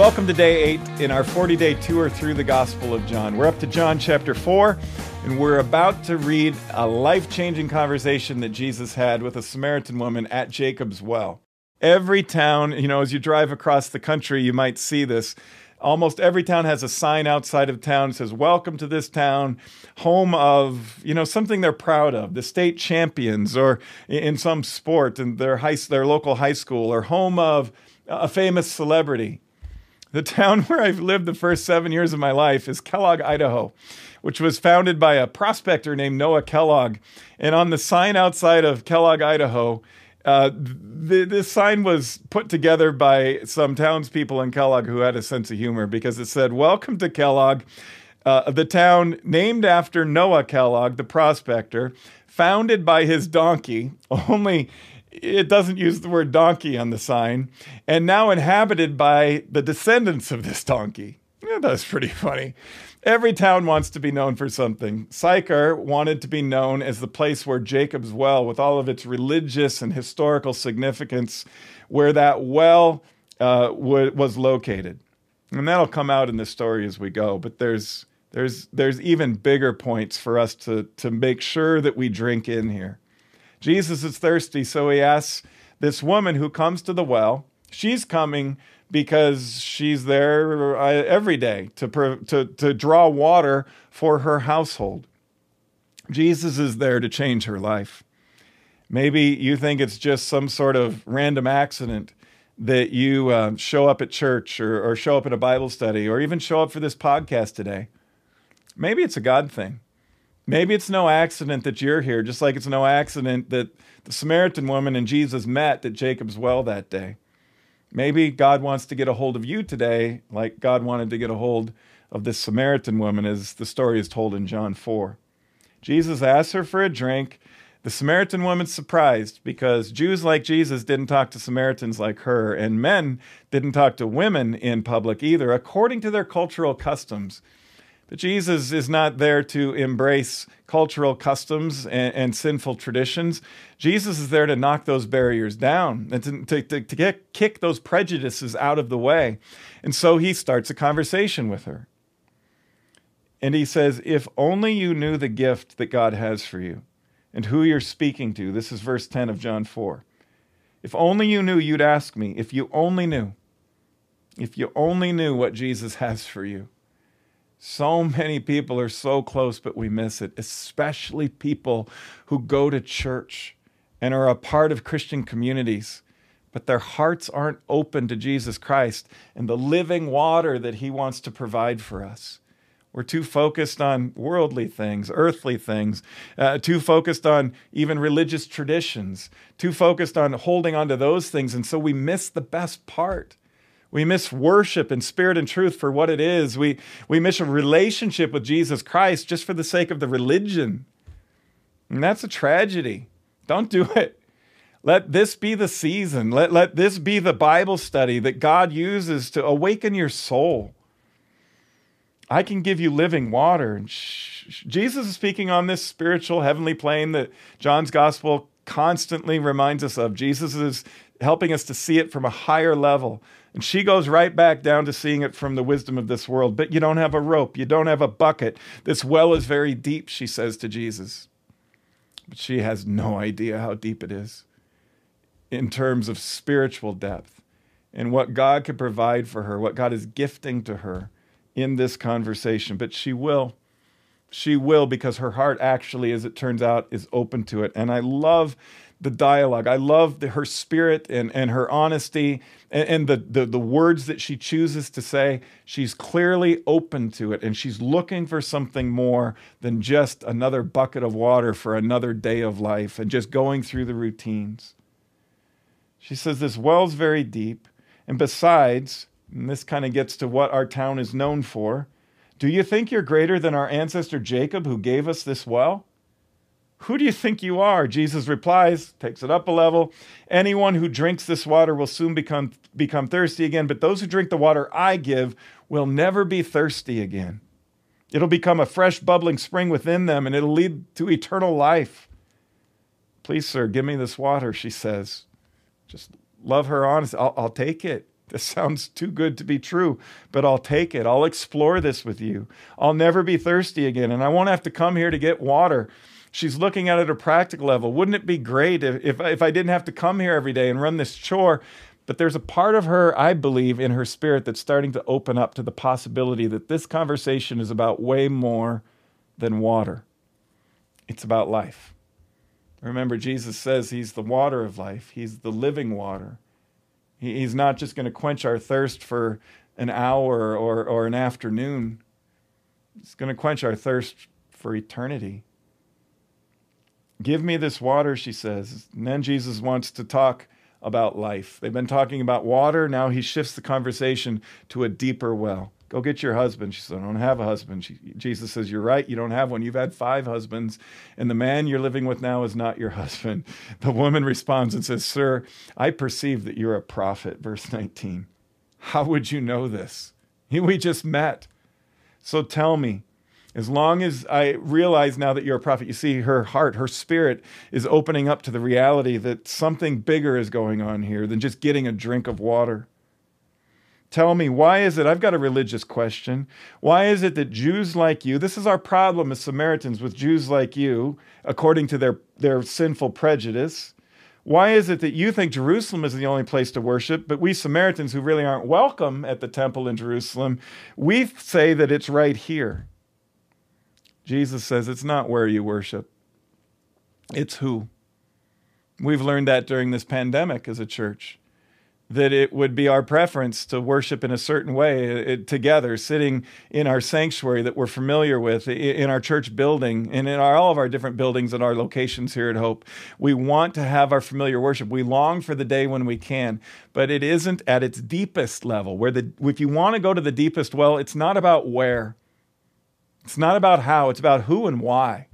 Welcome to day eight in our 40 day tour through the Gospel of John. We're up to John chapter 4, and we're about to read a life changing conversation that Jesus had with a Samaritan woman at Jacob's well. Every town, you know, as you drive across the country, you might see this. Almost every town has a sign outside of town that says, Welcome to this town, home of, you know, something they're proud of, the state champions, or in some sport, in their, high, their local high school, or home of a famous celebrity. The town where I've lived the first seven years of my life is Kellogg, Idaho, which was founded by a prospector named Noah Kellogg. And on the sign outside of Kellogg, Idaho, uh, the, this sign was put together by some townspeople in Kellogg who had a sense of humor because it said, Welcome to Kellogg, uh, the town named after Noah Kellogg, the prospector, founded by his donkey, only it doesn't use the word donkey on the sign, and now inhabited by the descendants of this donkey. Yeah, that's pretty funny. Every town wants to be known for something. Sychar wanted to be known as the place where Jacob's well, with all of its religious and historical significance, where that well uh, w- was located. And that'll come out in the story as we go. But there's there's there's even bigger points for us to to make sure that we drink in here. Jesus is thirsty, so he asks this woman who comes to the well. She's coming because she's there uh, every day to, to, to draw water for her household. Jesus is there to change her life. Maybe you think it's just some sort of random accident that you uh, show up at church or, or show up at a Bible study or even show up for this podcast today. Maybe it's a God thing. Maybe it's no accident that you're here, just like it's no accident that the Samaritan woman and Jesus met at Jacob's well that day. Maybe God wants to get a hold of you today, like God wanted to get a hold of this Samaritan woman, as the story is told in John 4. Jesus asks her for a drink. The Samaritan woman's surprised because Jews like Jesus didn't talk to Samaritans like her, and men didn't talk to women in public either, according to their cultural customs. But Jesus is not there to embrace cultural customs and, and, sinful traditions. Jesus is there to knock those barriers down and to, to, to, to get, kick those prejudices out of the way. And so he starts a conversation with her. And he says, If only you knew the gift that God has for you and who you're speaking to. This is verse 10 of John 4. If only you knew, you'd ask me. If you only knew. If you only knew what Jesus has for you. So many people are so close, but we miss it, especially people who go to church and are a part of Christian communities, but their hearts aren't open to Jesus Christ and the living water that He wants to provide for us. We're too focused on worldly things, earthly things, uh, too focused on even religious traditions, too focused on holding on to those things. And so we miss the best part. We miss worship and spirit and truth for what it is. We, we miss a relationship with Jesus Christ just for the sake of the religion. And that's a tragedy. Don't do it. Let this be the season. Let, let this be the Bible study that God uses to awaken your soul. I can give you living water. and Jesus is speaking on this spiritual heavenly plane that John's gospel constantly reminds us of. Jesus is helping us to see it from a higher level. And she goes right back down to seeing it from the wisdom of this world. But you don't have a rope, you don't have a bucket. This well is very deep, she says to Jesus. But she has no idea how deep it is in terms of spiritual depth and what God could provide for her, what God is gifting to her in this conversation. But she will. She will because her heart actually, as it turns out, is open to it. And I love the dialogue. I love the, her spirit and, and her honesty and, and the, the, the words that she chooses to say. She's clearly open to it and she's looking for something more than just another bucket of water for another day of life and just going through the routines. She says, This well's very deep. And besides, and this kind of gets to what our town is known for, do you think you're greater than our ancestor Jacob who gave us this well? Who do you think you are? Jesus replies, takes it up a level. Anyone who drinks this water will soon become, become thirsty again, but those who drink the water I give will never be thirsty again. It'll become a fresh, bubbling spring within them, and it'll lead to eternal life. Please, sir, give me this water, she says. Just love her honest. I'll, I'll take it. This sounds too good to be true, but I'll take it. I'll explore this with you. I'll never be thirsty again, and I won't have to come here to get water. She's looking at it at a practical level. Wouldn't it be great if, if, if I didn't have to come here every day and run this chore? But there's a part of her, I believe, in her spirit that's starting to open up to the possibility that this conversation is about way more than water. It's about life. Remember, Jesus says he's the water of life, he's the living water. He's not just going to quench our thirst for an hour or, or an afternoon, he's going to quench our thirst for eternity. Give me this water, she says. And then Jesus wants to talk about life. They've been talking about water. Now he shifts the conversation to a deeper well. Go get your husband. She said, I don't have a husband. She, Jesus says, You're right. You don't have one. You've had five husbands, and the man you're living with now is not your husband. The woman responds and says, Sir, I perceive that you're a prophet. Verse 19. How would you know this? We just met. So tell me, as long as I realize now that you're a prophet, you see her heart, her spirit is opening up to the reality that something bigger is going on here than just getting a drink of water. Tell me, why is it? I've got a religious question. Why is it that Jews like you, this is our problem as Samaritans with Jews like you, according to their, their sinful prejudice, why is it that you think Jerusalem is the only place to worship, but we Samaritans who really aren't welcome at the temple in Jerusalem, we say that it's right here? Jesus says it's not where you worship, it's who. We've learned that during this pandemic as a church that it would be our preference to worship in a certain way it, together, sitting in our sanctuary that we're familiar with, in our church building, and in our, all of our different buildings and our locations here at Hope. We want to have our familiar worship. We long for the day when we can, but it isn't at its deepest level. Where the if you want to go to the deepest well, it's not about where, it's not about how, it's about who and why.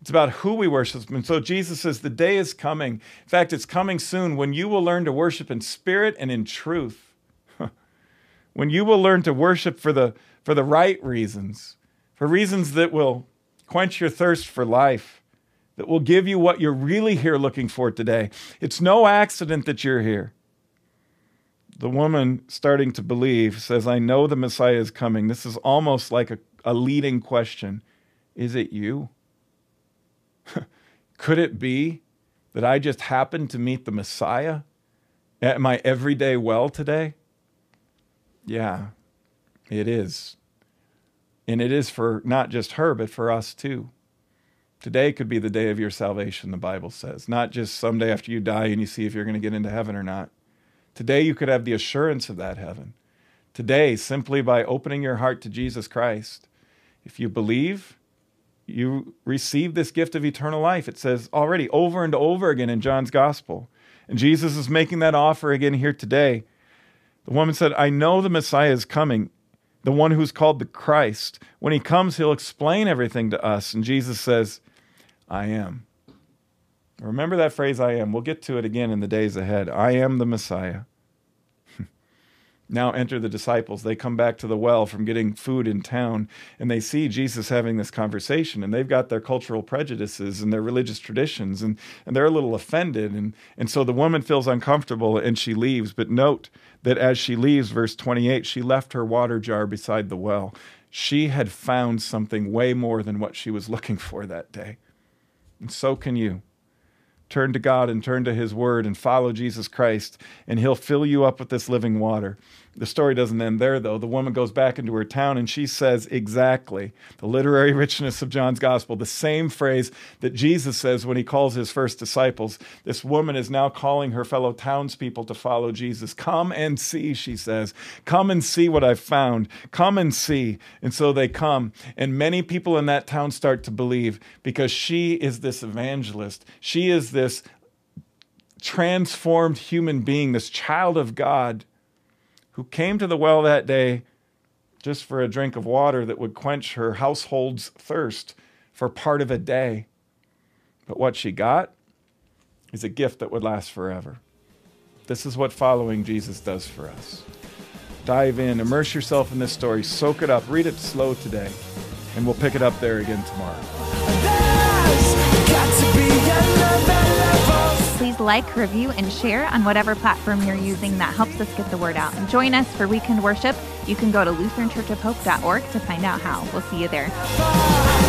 It's about who we worship. And so Jesus says, The day is coming. In fact, it's coming soon when you will learn to worship in spirit and in truth. when you will learn to worship for the, for the right reasons, for reasons that will quench your thirst for life, that will give you what you're really here looking for today. It's no accident that you're here. The woman starting to believe says, I know the Messiah is coming. This is almost like a, a leading question Is it you? Could it be that I just happened to meet the Messiah at my everyday well today? Yeah, it is. And it is for not just her, but for us too. Today could be the day of your salvation, the Bible says, not just someday after you die and you see if you're going to get into heaven or not. Today you could have the assurance of that heaven. Today, simply by opening your heart to Jesus Christ, if you believe, you receive this gift of eternal life. It says already over and over again in John's gospel. And Jesus is making that offer again here today. The woman said, I know the Messiah is coming, the one who's called the Christ. When he comes, he'll explain everything to us. And Jesus says, I am. Remember that phrase, I am. We'll get to it again in the days ahead. I am the Messiah. Now enter the disciples. They come back to the well from getting food in town and they see Jesus having this conversation and they've got their cultural prejudices and their religious traditions and, and they're a little offended. And, and so the woman feels uncomfortable and she leaves. But note that as she leaves, verse 28, she left her water jar beside the well. She had found something way more than what she was looking for that day. And so can you turn to God and turn to His Word and follow Jesus Christ, and He'll fill you up with this living water. The story doesn't end there, though. The woman goes back into her town and she says exactly the literary richness of John's gospel, the same phrase that Jesus says when he calls his first disciples. This woman is now calling her fellow townspeople to follow Jesus. Come and see, she says. Come and see what I've found. Come and see. And so they come. And many people in that town start to believe because she is this evangelist. She is this transformed human being, this child of God who came to the well that day just for a drink of water that would quench her household's thirst for part of a day. But what she got is a gift that would last forever. This is what following Jesus does for us. Dive in, immerse yourself in this story, soak it up, read it slow today, and we'll pick it up there again tomorrow like, review, and share on whatever platform you're using. That helps us get the word out. And join us for weekend worship. You can go to lutheranchurchofhope.org to find out how. We'll see you there.